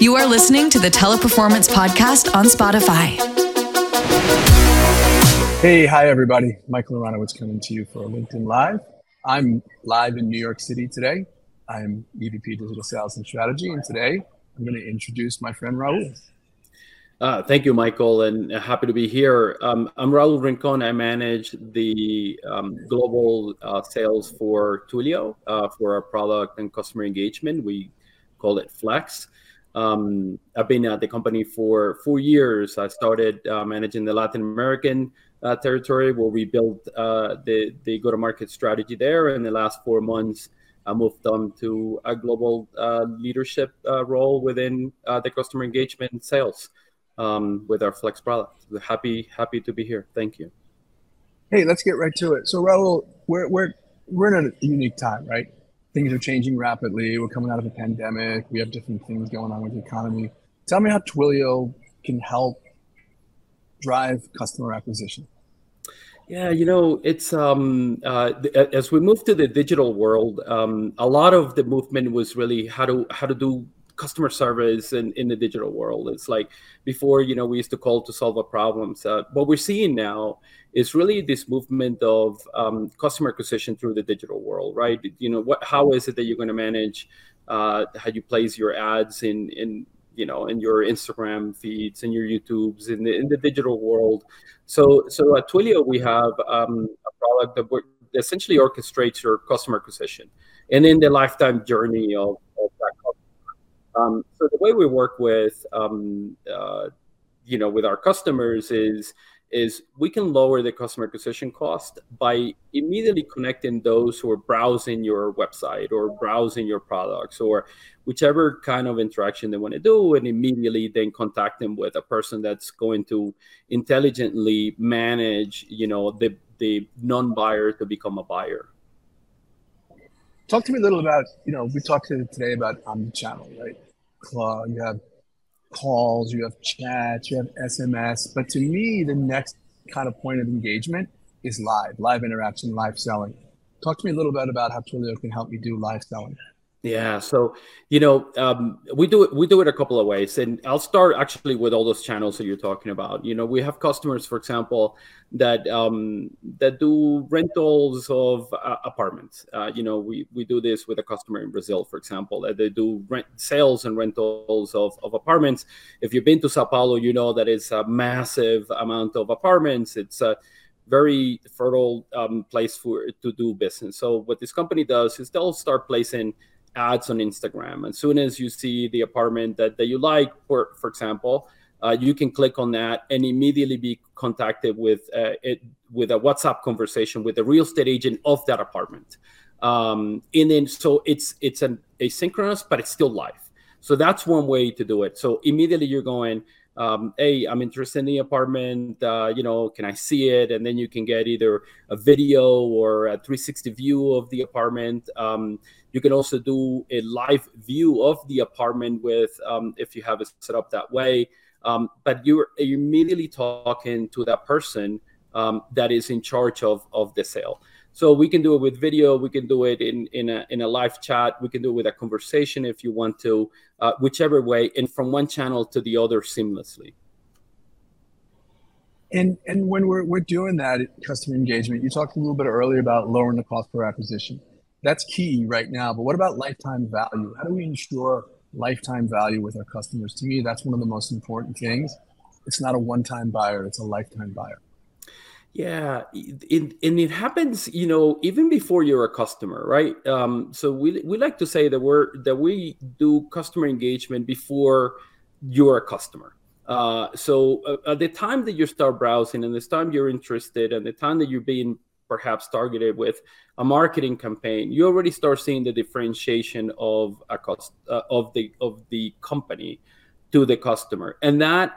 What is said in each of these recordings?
You are listening to the Teleperformance Podcast on Spotify. Hey, hi, everybody. Michael Aronowitz coming to you for LinkedIn Live. I'm live in New York City today. I'm EVP Digital Sales and Strategy, and today I'm going to introduce my friend Raul. Uh, thank you, Michael, and happy to be here. Um, I'm Raul Rincon. I manage the um, global uh, sales for Twilio uh, for our product and customer engagement. We call it Flex. Um, I've been at the company for four years. I started uh, managing the Latin American uh, territory where we built uh, the, the go to market strategy there. In the last four months, I moved on to a global uh, leadership uh, role within uh, the customer engagement sales um, with our Flex product. Happy, happy to be here. Thank you. Hey, let's get right to it. So, Raul, we're, we're, we're in a unique time, right? Things are changing rapidly. We're coming out of a pandemic. We have different things going on with the economy. Tell me how Twilio can help drive customer acquisition. Yeah, you know, it's um, uh, as we move to the digital world, um, a lot of the movement was really how to how to do customer service in, in the digital world. It's like before, you know, we used to call to solve a problem. So what we're seeing now is really this movement of um, customer acquisition through the digital world, right? You know, what how is it that you're going to manage uh, how you place your ads in in you know in your Instagram feeds and your YouTubes in the in the digital world. So so at Twilio we have um, a product that essentially orchestrates your customer acquisition and in the lifetime journey of, of that um, so the way we work with, um, uh, you know, with our customers is is we can lower the customer acquisition cost by immediately connecting those who are browsing your website or browsing your products or whichever kind of interaction they want to do and immediately then contact them with a person that's going to intelligently manage you know the the non-buyer to become a buyer Talk to me a little about, you know, we talked today about omni-channel, right? You have calls, you have chats, you have SMS. But to me, the next kind of point of engagement is live, live interaction, live selling. Talk to me a little bit about how Twilio can help me do live selling. Yeah, so you know, um, we do it. We do it a couple of ways, and I'll start actually with all those channels that you're talking about. You know, we have customers, for example, that um, that do rentals of uh, apartments. Uh, you know, we we do this with a customer in Brazil, for example, that they do rent sales and rentals of, of apartments. If you've been to Sao Paulo, you know that it's a massive amount of apartments. It's a very fertile um, place for to do business. So what this company does is they'll start placing ads on Instagram. As soon as you see the apartment that, that you like, for, for example, uh, you can click on that and immediately be contacted with uh, it with a WhatsApp conversation with the real estate agent of that apartment. Um, and then so it's it's an asynchronous, but it's still live. So that's one way to do it. So immediately you're going, um, hey, I'm interested in the apartment. Uh, you know, can I see it? And then you can get either a video or a 360 view of the apartment. Um, you can also do a live view of the apartment with um, if you have it set up that way. Um, but you're, immediately talking to that person um, that is in charge of, of the sale. So we can do it with video. We can do it in in a in a live chat. We can do it with a conversation if you want to, uh, whichever way, and from one channel to the other seamlessly. And and when we're we're doing that customer engagement, you talked a little bit earlier about lowering the cost per acquisition that's key right now. But what about lifetime value? How do we ensure lifetime value with our customers? To me, that's one of the most important things. It's not a one-time buyer; it's a lifetime buyer. Yeah, it, and it happens, you know, even before you're a customer, right? Um, so we we like to say that we're that we do customer engagement before you're a customer. Uh, so uh, at the time that you start browsing, and the time you're interested, and the time that you're being perhaps targeted with a marketing campaign, you already start seeing the differentiation of a cost uh, of the of the company to the customer, and that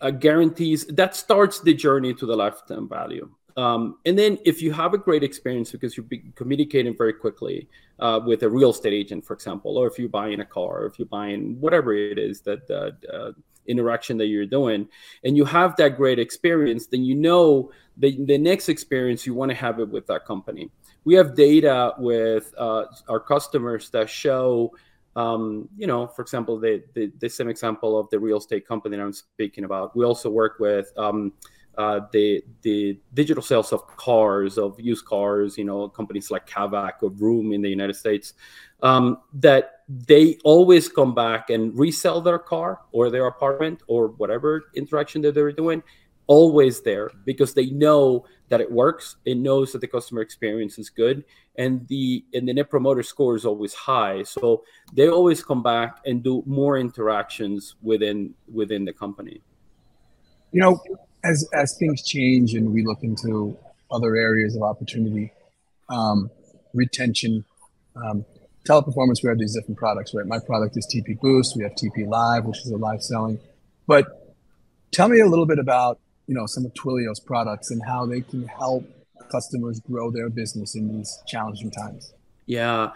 uh, guarantees that starts the journey to the lifetime value. Um, and then if you have a great experience because you're communicating very quickly uh, with a real estate agent, for example, or if you're buying a car, or if you're buying whatever it is that uh, interaction that you're doing and you have that great experience then you know the, the next experience you want to have it with that company we have data with uh, our customers that show um, you know, for example, the, the, the same example of the real estate company that I'm speaking about. We also work with um, uh, the the digital sales of cars, of used cars. You know, companies like Kavak or Vroom in the United States, um, that they always come back and resell their car or their apartment or whatever interaction that they're doing always there because they know that it works it knows that the customer experience is good and the and the net promoter score is always high so they always come back and do more interactions within within the company you know as as things change and we look into other areas of opportunity um, retention um, teleperformance we have these different products right my product is tp boost we have tp live which is a live selling but tell me a little bit about you know some of Twilio's products and how they can help customers grow their business in these challenging times. Yeah.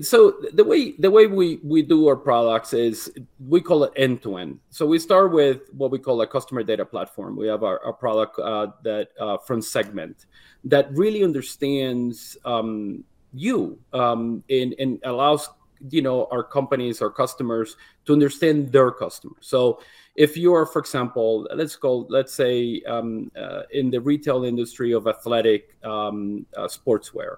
So the way the way we we do our products is we call it end to end. So we start with what we call a customer data platform. We have our, our product uh, that uh, from Segment that really understands um, you um, and, and allows you know our companies our customers to understand their customers so if you are for example let's go let's say um, uh, in the retail industry of athletic um, uh, sportswear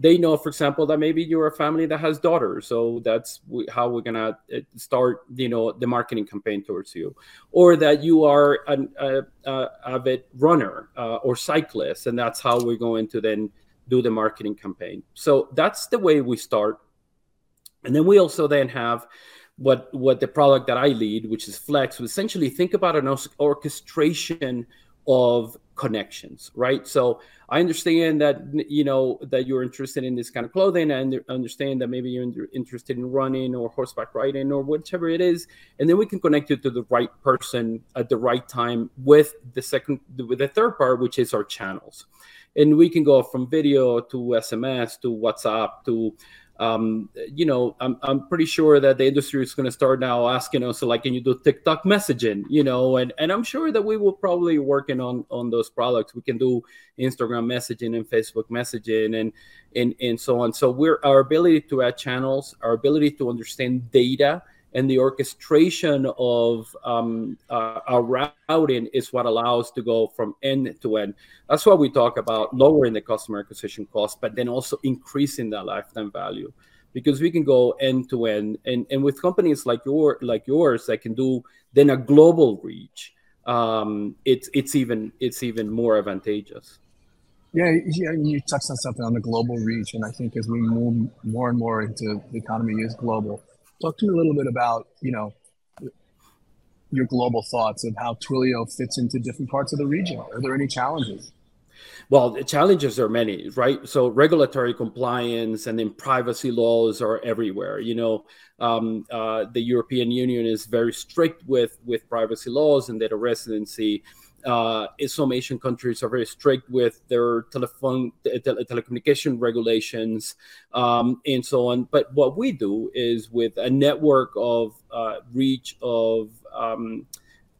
they know for example that maybe you're a family that has daughters so that's how we're gonna uh, start you know the marketing campaign towards you. Or that you are an a, a avid runner uh, or cyclist and that's how we're going to then do the marketing campaign. So that's the way we start. And then we also then have what what the product that I lead, which is Flex, essentially think about an orchestration of connections, right? So I understand that you know that you're interested in this kind of clothing, and understand that maybe you're interested in running or horseback riding or whatever it is, and then we can connect you to the right person at the right time with the second with the third part, which is our channels, and we can go from video to SMS to WhatsApp to um, you know, I'm, I'm pretty sure that the industry is going to start now asking us, like, can you do TikTok messaging? You know, and and I'm sure that we will probably working on on those products. We can do Instagram messaging and Facebook messaging and and and so on. So we're our ability to add channels, our ability to understand data and the orchestration of um, uh, our routing is what allows to go from end to end. That's why we talk about lowering the customer acquisition cost, but then also increasing the lifetime value, because we can go end to end, and and with companies like your like yours that can do then a global reach, um, it's it's even it's even more advantageous. Yeah, yeah, you touched on something on the global reach, and I think as we move more and more into the economy is global Talk to me a little bit about, you know, your global thoughts of how Twilio fits into different parts of the region. Are there any challenges? Well, the challenges are many, right? So regulatory compliance and then privacy laws are everywhere. You know, um, uh, the European Union is very strict with with privacy laws and data residency uh, some Asian countries are very strict with their telephone tele- telecommunication regulations um, and so on. But what we do is with a network of uh, reach of um,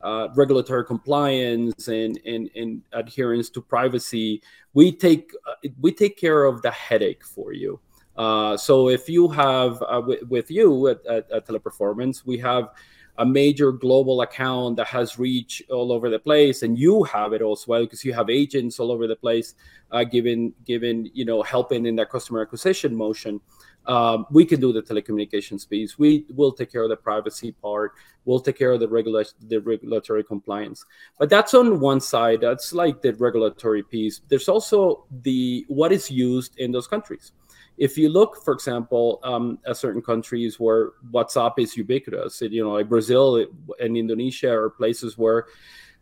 uh, regulatory compliance and, and, and adherence to privacy, we take uh, we take care of the headache for you. Uh, so if you have uh, w- with you at, at, at Teleperformance, we have a major global account that has reach all over the place and you have it as well because you have agents all over the place uh, given given you know helping in that customer acquisition motion. Um, we can do the telecommunications piece. We will take care of the privacy part. We'll take care of the regular the regulatory compliance. But that's on one side. That's like the regulatory piece. There's also the what is used in those countries if you look, for example, um, at certain countries where WhatsApp is ubiquitous, you know, like Brazil and Indonesia are places where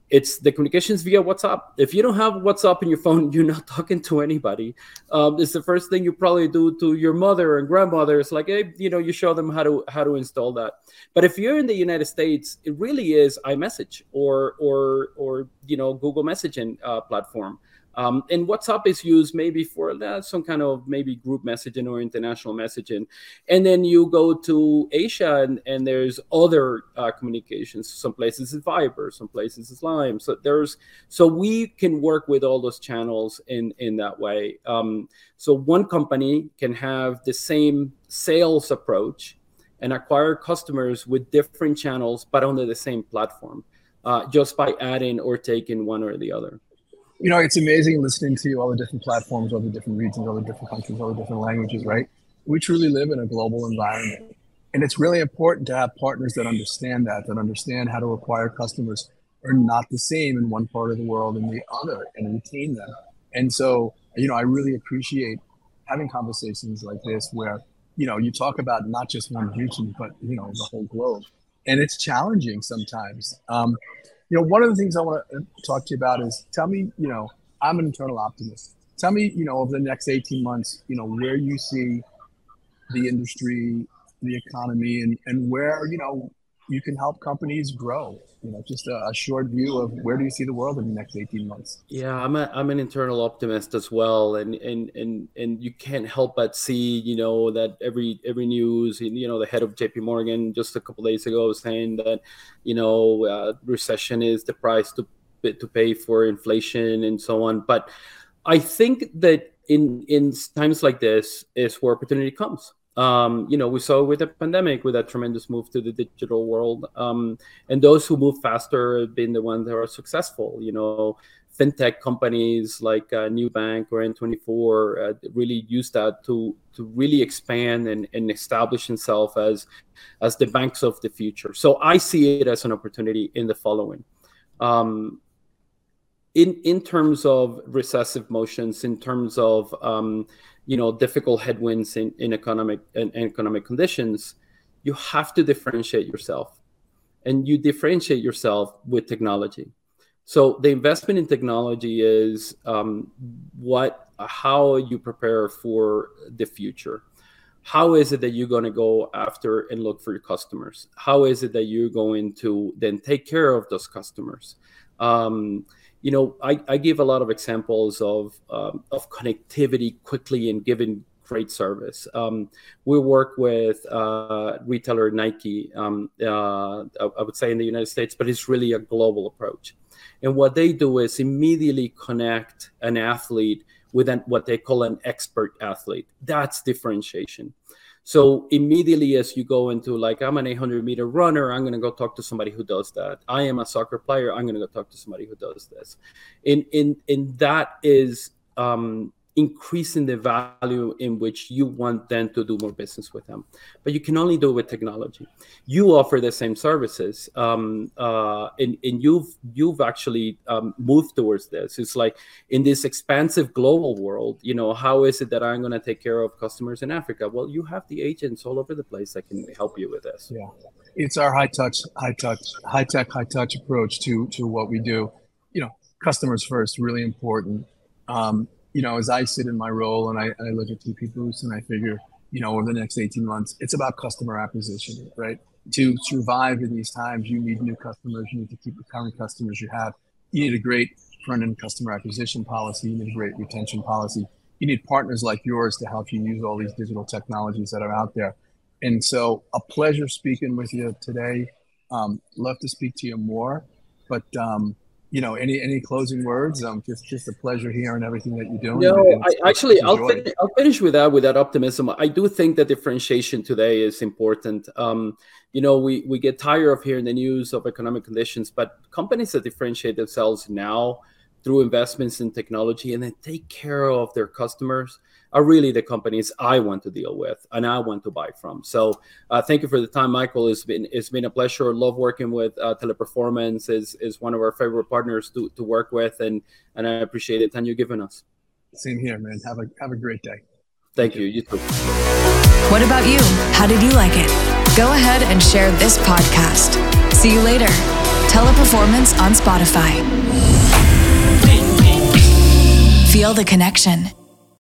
it's the communications via WhatsApp. If you don't have WhatsApp in your phone, you're not talking to anybody. Um, it's the first thing you probably do to your mother and grandmother. It's like, hey, you know, you show them how to how to install that. But if you're in the United States, it really is iMessage or or or you know Google messaging uh, platform. Um, and WhatsApp is used maybe for uh, some kind of maybe group messaging or international messaging. And then you go to Asia and, and there's other uh, communications. Some places it's Viber, some places it's Line. So there's so we can work with all those channels in in that way. Um, so one company can have the same sales approach and acquire customers with different channels, but on the same platform, uh, just by adding or taking one or the other. You know, it's amazing listening to all the different platforms, all the different regions, all the different countries, all the different languages, right? We truly live in a global environment. And it's really important to have partners that understand that, that understand how to acquire customers are not the same in one part of the world and the other and retain them. And so, you know, I really appreciate having conversations like this where you know you talk about not just one region but you know the whole globe and it's challenging sometimes um, you know one of the things i want to uh, talk to you about is tell me you know i'm an internal optimist. Tell me you know over the next 18 months you know where you see the industry the economy and and where you know you can help companies grow you know just a, a, short view of where do you see the world in the next 18 months. Yeah i'm a, i'm an internal optimist as well and and and and you can't help but see you know that every every news you know the head of jp morgan just a couple days ago was saying that you know uh, recession is the price to to pay for inflation and so on. But i think that in in times like this is where opportunity comes um, you know, we saw with the pandemic with that tremendous move to the digital world. Um, and those who move faster have been the ones that are successful. You know, fintech companies like uh, Nubank or N24 uh, really use that to to really expand and, and establish themselves as as the banks of the future. So I see it as an opportunity in the following. Um, in in terms of recessive motions, in terms of um, you know difficult headwinds in, in economic in economic conditions you have to differentiate yourself. And you differentiate yourself with technology. So the investment in technology is um, what how you prepare for the future. How is it that you're going to go after and look for your customers? How is it that you're going to then take care of those customers? Um, you know, I, I give a lot of examples of um, of connectivity quickly and giving great service. Um, we work with uh, retailer Nike, um, uh, I would say in the United States, but it's really a global approach. And what they do is immediately connect an athlete with an, what they call an expert athlete. That's differentiation. So immediately, as you go into like, I'm an 800 meter runner, I'm going to go talk to somebody who does that. I am a soccer player, I'm going to go talk to somebody who does this. And in in that is um, increasing the value in which you want them to do more business with them. But you can only do it with technology. You offer the same services, um, uh, and, and you've you've actually um, moved towards this. It's like in this expansive global world, you know, how is it that I'm going to take care of customers in Africa? Well, you have the agents all over the place that can help you with this. Yeah, it's our high touch, high touch, high tech, high touch approach to to what we do. You know, customers first, really important. Um, you know, as I sit in my role and I, I look at TP Boost and I figure, you know, over the next 18 months, it's about customer acquisition, right? To survive in these times, you need new customers. You need to keep the current customers you have. You need a great front end customer acquisition policy. You need a great retention policy. You need partners like yours to help you use all these digital technologies that are out there. And so, a pleasure speaking with you today. Um, love to speak to you more, but um, you know, any any closing words? Um, just just a pleasure hearing everything that you're doing. No, I, actually, I'll finish, I'll finish with that with that optimism. I do think that differentiation today is important. Um, you know, we we get tired of hearing the news of economic conditions, but companies that differentiate themselves now through investments in technology and then take care of their customers are really the companies I want to deal with and I want to buy from. So uh, thank you for the time, Michael. It's been it's been a pleasure. Love working with uh, Teleperformance. is is one of our favorite partners to, to work with, and and I appreciate the time you've given us. Same here, man. Have a have a great day. Thank, thank you. You too. What about you? How did you like it? Go ahead and share this podcast. See you later. Teleperformance on Spotify. Feel the connection.